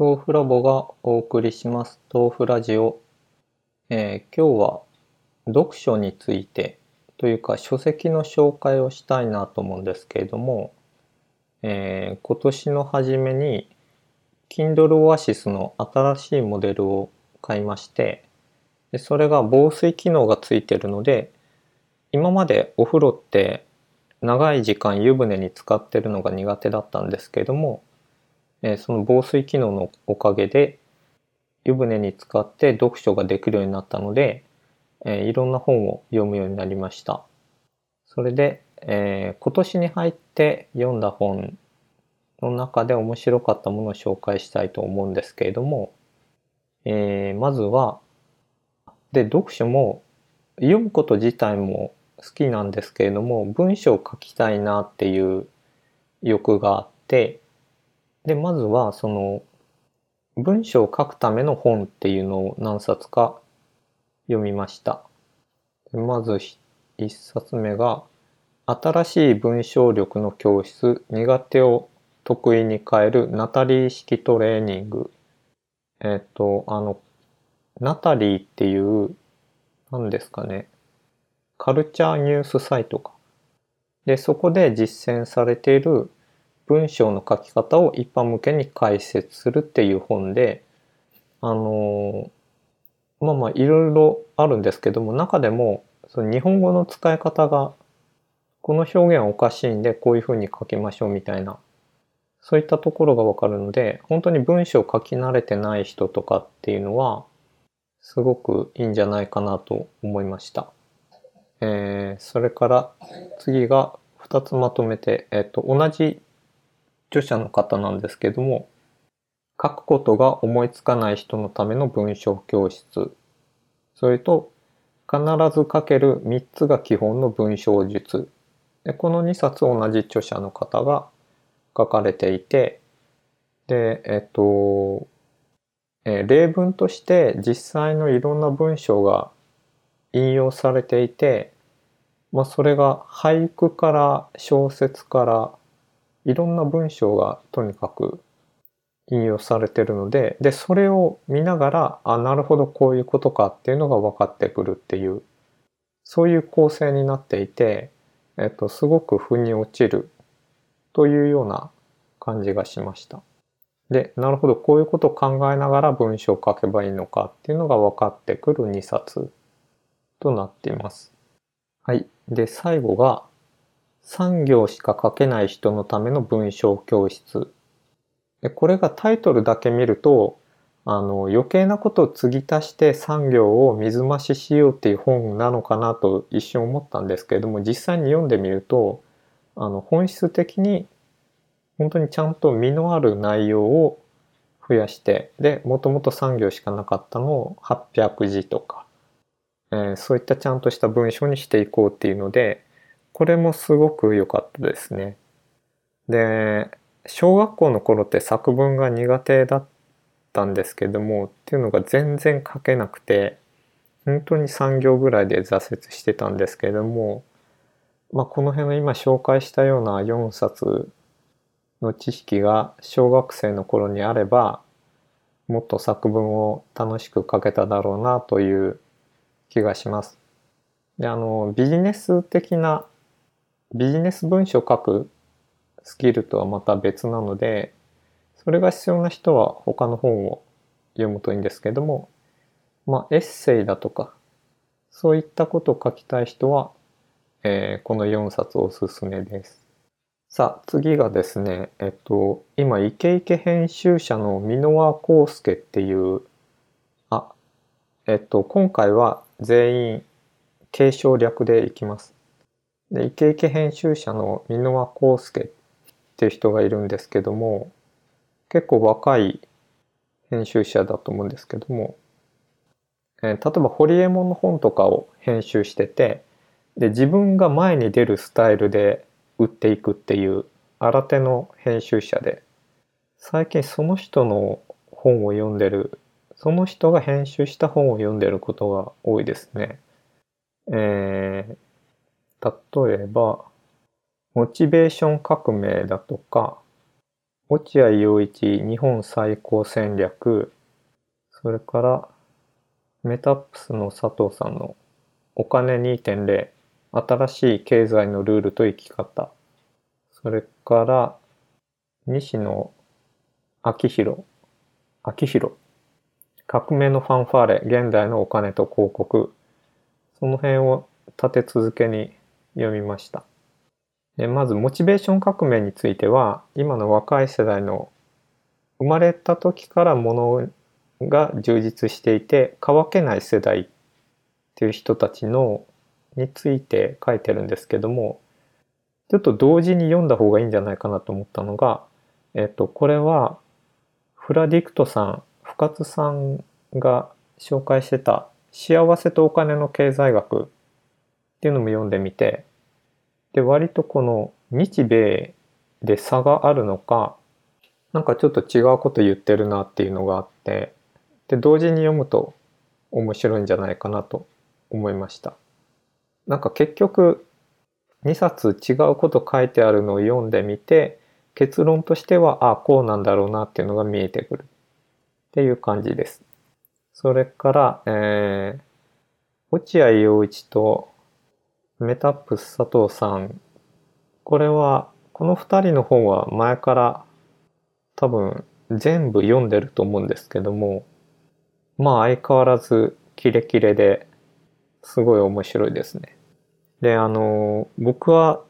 豆腐ラボがお送りします。豆腐ラジオ、えー今日は読書についてというか書籍の紹介をしたいなと思うんですけれども、えー今年の初めに Kindle Oasis の新しいモデルを買いましてでそれが防水機能がついてるので今までお風呂って長い時間湯船に浸かってるのが苦手だったんですけれどもえその防水機能のおかげで湯船に浸かって読書ができるようになったので、えいろんな本を読むようになりました。それで、え今年に入って読んだ本の中で面白かったものを紹介したいと思うんですけれども、えまずはで読書も読むこと自体も好きなんですけれども文章を書きたいなっていう欲があってでまずはその文章を書くための本っていうのを何冊か読みました。まずひ一冊目が「新しい文章力の教室苦手を得意に変えるナタリー式トレーニング」えっとあのナタリーっていう何ですかねカルチャーニュースサイトか。でそこで実践されている文章の書き方を一般向けに解説するっていう本であのまあまあいろいろあるんですけども中でもその日本語の使い方がこの表現はおかしいんでこういうふうに書きましょうみたいなそういったところがわかるので本当に文章を書き慣れてない人とかっていうのはすごくいいんじゃないかなと思いました。えーそれから次が2つまとめて、えっと同じ著者の方なんですけども書くことが思いつかない人のための文章教室。それと必ず書ける3つが基本の文章術。でこの2冊同じ著者の方が書かれていてでえっと、え例文として実際のいろんな文章が引用されていて、まあ、それが俳句から小説からいろんな文章がとにかく引用されてるのででそれを見ながらあなるほどこういうことかっていうのが分かってくるっていうそういう構成になっていて、えっと、すごく腑に落ちるというような感じがしました。でなるほどこういうことを考えながら文章を書けばいいのかっていうのが分かってくる2冊となっています。はい。で最後が3行しか書けない人のための文章教室。でこれがタイトルだけ見るとあの余計なことを継ぎ足して3行を水増ししようっていう本なのかなと一瞬思ったんですけれども実際に読んでみるとあの本質的に本当にちゃんと身のある内容を増やしてでもともと3行しかなかったのを800字とか、えーそういったちゃんとした文章にしていこうっていうのでこれもすごく良かったですね。で小学校の頃って作文が苦手だったんですけどもっていうのが全然書けなくて本当に3行ぐらいで挫折してたんですけども、まあ、この辺の今紹介したような4冊の知識が小学生の頃にあればもっと作文を楽しく書けただろうなという気がします。であのビジネス的なビジネス文章を書くスキルとはまた別なのでそれが必要な人は他の本を読むといいんですけどもまあエッセイだとかそういったことを書きたい人は、えーこの4冊おすすめです。さあ次がですねえっと今イケイケ編集者の箕輪康介っていうあえっと今回は全員継承略でいきます。でイケイケ編集者の箕輪康介っていう人がいるんですけども結構若い編集者だと思うんですけども、えー例えばホリエモンの本とかを編集しててで自分が前に出るスタイルで売っていくっていう新手の編集者で最近その人の本を読んでるその人が編集した本を読んでることが多いですね。えー例えばモチベーション革命だとか落合陽一日本最高戦略、それからメタップスの佐藤さんのお金2.0、新しい経済のルールと生き方、それから西野昭弘、昭弘、革命のファンファーレ、現代のお金と広告、その辺を立て続けに読みました。でまずモチベーション革命については今の若い世代の生まれた時からものが充実していて乾けない世代っていう人たちのについて書いてるんですけどもちょっと同時に読んだ方がいいんじゃないかなと思ったのが、えっと、これはフラディクトさん深津さんが紹介してた「幸せとお金の経済学」っていうのも読んでみてで割とこの日米で差があるのかなんかちょっと違うこと言ってるなっていうのがあってで同時に読むと面白いんじゃないかなと思いました。なんか結局2冊違うこと書いてあるのを読んでみて結論としてはああこうなんだろうなっていうのが見えてくる。っていう感じです。それから、えー、落合陽一とメタップス佐藤さん。これは、この二人の本は前から多分全部読んでると思うんですけども、まあ相変わらずキレキレですごい面白いですね。で、あの、僕は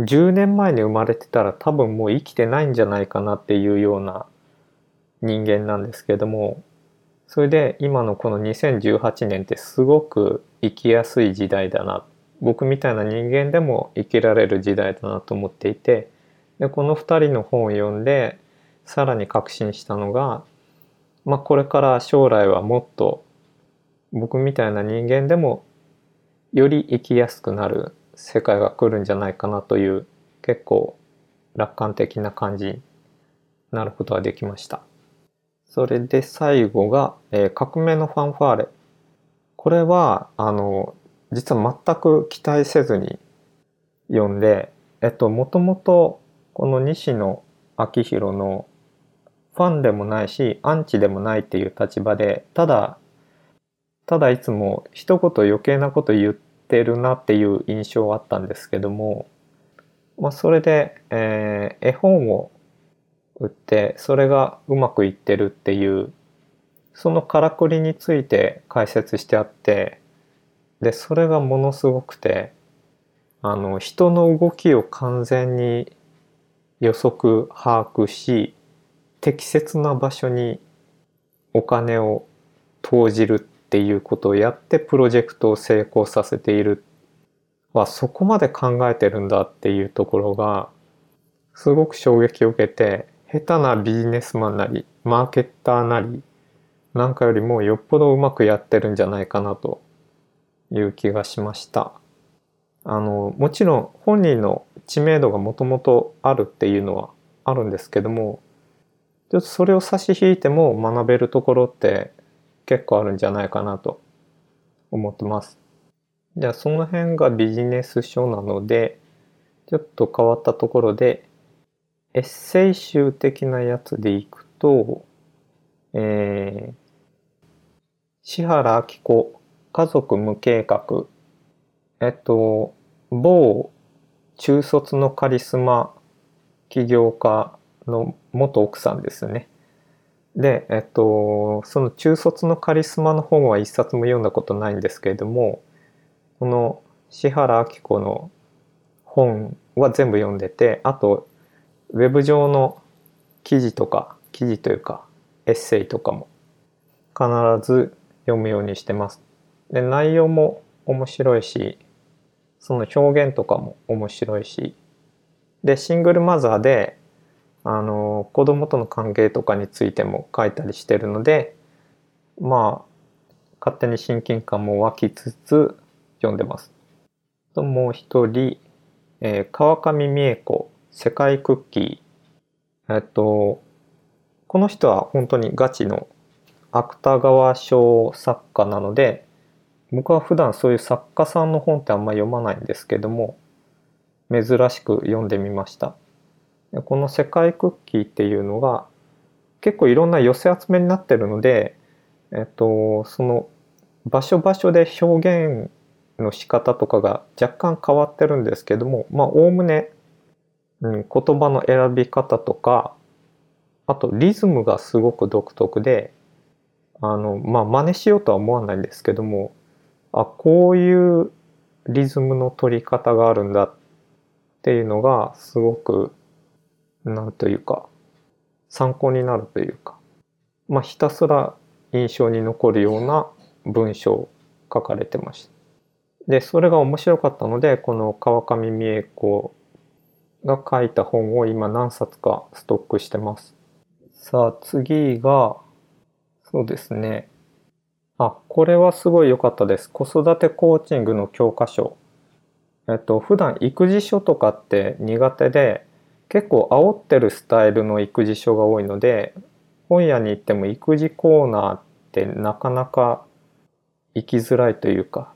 10年前に生まれてたら多分もう生きてないんじゃないかなっていうような人間なんですけども、それで今のこの2018年ってすごく生きやすい時代だな僕みたいな人間でも生きられる時代だなと思っていてでこの2人の本を読んでさらに確信したのが、まあ、これから将来はもっと僕みたいな人間でもより生きやすくなる世界が来るんじゃないかなという結構楽観的な感じになることができました。それで最後が、えー、革命のファンファーレ。これはあの実は全く期待せずに読んで、えっと、もともとこの西野昭弘のファンでもないし、アンチでもないっていう立場で、ただ、ただいつも一言余計なこと言ってるなっていう印象はあったんですけども、まあ、それで、えー、絵本を売って、それがうまくいってるっていう、そのからくりについて解説してあって、でそれがものすごくてあの人の動きを完全に予測把握し適切な場所にお金を投じるっていうことをやってプロジェクトを成功させているはそこまで考えてるんだっていうところがすごく衝撃を受けて下手なビジネスマンなりマーケッターなりなんかよりもよっぽどうまくやってるんじゃないかなという気がしました。あのもちろん本人の知名度がもともとあるっていうのはあるんですけどもちょっとそれを差し引いても学べるところって結構あるんじゃないかなと思ってます。じゃあその辺がビジネス書なのでちょっと変わったところでエッセイ集的なやつでいくと、えー、志原明子家族無計画。えっと、某中卒のカリスマ起業家の元奥さんですね。で、えっと、その中卒のカリスマの本は一冊も読んだことないんですけれども、この志原明子の本は全部読んでて、あと、ウェブ上の記事とか、記事というか、エッセイとかも必ず読むようにしてます。で内容も面白いしその表現とかも面白いしでシングルマザーであの子供との関係とかについても書いたりしてるのでまあ勝手に親近感も湧きつつ読んでます。ともう一人、えー、川上美恵子世界クッキーえっとこの人は本当にガチの芥川賞作家なので僕は普段そういう作家さんの本ってあんま読まないんですけども珍しく読んでみました。この世界クッキーっていうのが結構いろんな寄せ集めになってるので、えっと、その場所場所で表現の仕方とかが若干変わってるんですけどもまあおおむね、うん、言葉の選び方とかあとリズムがすごく独特であのまあ真似しようとは思わないんですけどもあこういうリズムの取り方があるんだっていうのがすごくなんというか参考になるというかまあひたすら印象に残るような文章を書かれてました。でそれが面白かったのでこの川上美恵子が書いた本を今何冊かストックしてます。さあ次がそうですねあこれはすごい良かったです。子育てコーチングの教科書。えっと普段育児書とかって苦手で結構煽ってるスタイルの育児書が多いので本屋に行っても育児コーナーってなかなか行きづらいというか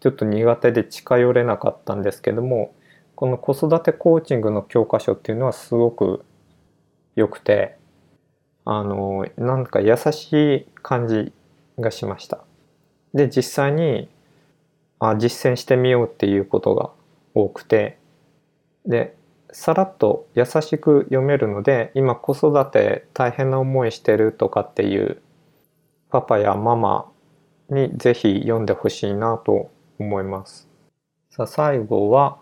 ちょっと苦手で近寄れなかったんですけどもこの子育てコーチングの教科書っていうのはすごく良くてあのなんか優しい感じがしました。で実際にあ実践してみようっていうことが多くてでさらっと優しく読めるので今子育て大変な思いしてるとかっていうパパやママにぜひ読んでほしいなと思います。さあ最後は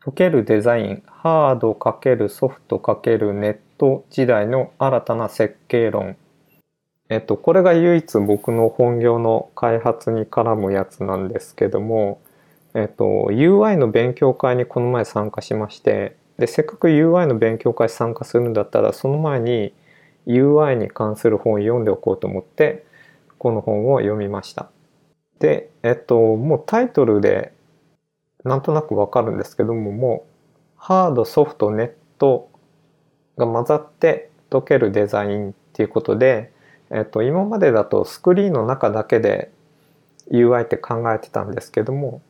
解けるデザインハード×ソフト×ネット時代の新たな設計論えっとこれが唯一僕の本業の開発に絡むやつなんですけどもえっと UI の勉強会にこの前参加しましてでせっかく UI の勉強会参加するんだったらその前に UI に関する本を読んでおこうと思ってこの本を読みました。で、えっと、もうタイトルでなんとなくわかるんですけども、もうハード、ソフト、ネットが混ざって解けるデザインっていうことで、えっと、今までだとスクリーンの中だけで UI って考えてたんですけども、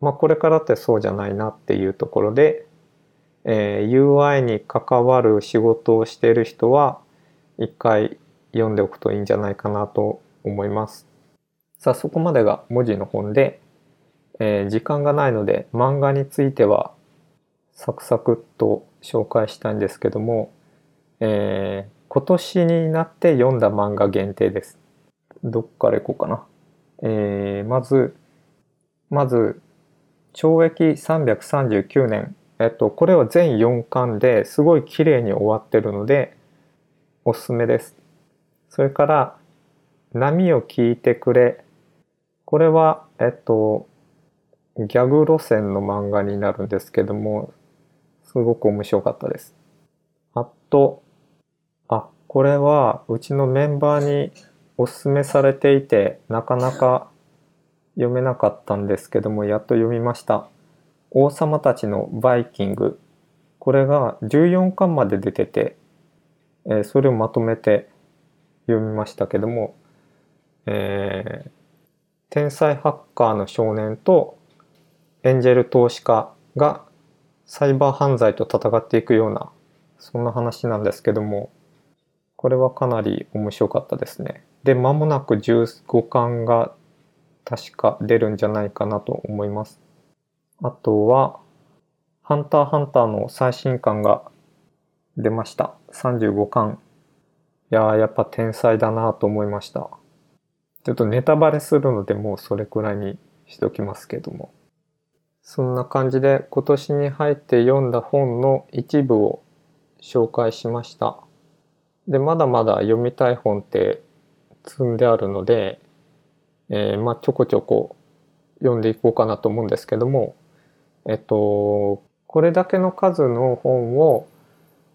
まあこれからってそうじゃないなっていうところで、えー、UI に関わる仕事をしている人は一回読んでおくといいんじゃないかなと思います。さあそこまでが文字の本で、えー、時間がないので漫画についてはサクサクっと紹介したいんですけども、えー、今年になって読んだ漫画限定です。どっから行こうかな。えー、まず、まず、懲役339年。えっと、これは全4巻ですごい綺麗に終わってるので、おすすめです。それから波を聞いてくれ。これは、えっと、ギャグ路線の漫画になるんですけども、すごく面白かったです。あと、これはうちのメンバーにおすすめされていて、なかなか読めなかったんですけども、やっと読みました。王様たちのバイキング。これが14巻まで出てて、えー、それをまとめて読みましたけども、えー、天才ハッカーの少年とエンジェル投資家がサイバー犯罪と戦っていくようなそんな話なんですけどもこれはかなり面白かったですね。で間もなく15巻が確か出るんじゃないかなと思います。あとは「ハンターハンター」の最新巻が出ました。35巻いやーやっぱ天才だなと思いました。ちょっとネタバレするのでもうそれくらいにしときますけども。そんな感じで今年に入って読んだ本の一部を紹介しました。で、まだまだ読みたい本って積んであるので、えー、まあちょこちょこ読んでいこうかなと思うんですけども、えっと、これだけの数の本を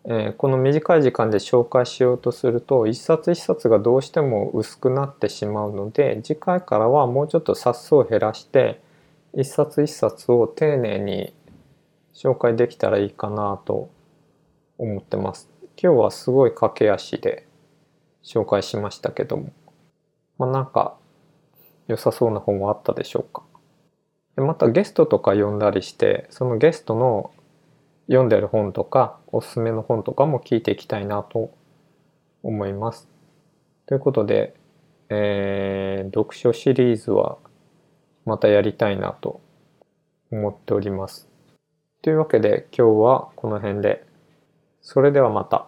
えー、この短い時間で紹介しようとすると一冊一冊がどうしても薄くなってしまうので次回からはもうちょっと冊数を減らして一冊一冊を丁寧に紹介できたらいいかなと思ってます。今日はすごい駆け足で紹介しましたけども、まあ、なんか良さそうな本はあったでしょうか？またゲストとか呼んだりしてそのゲストの読んでる本とかおすすめの本とかも聞いていきたいなと思います。ということで、えー、読書シリーズはまたやりたいなと思っております。というわけで今日はこの辺で。それではまた。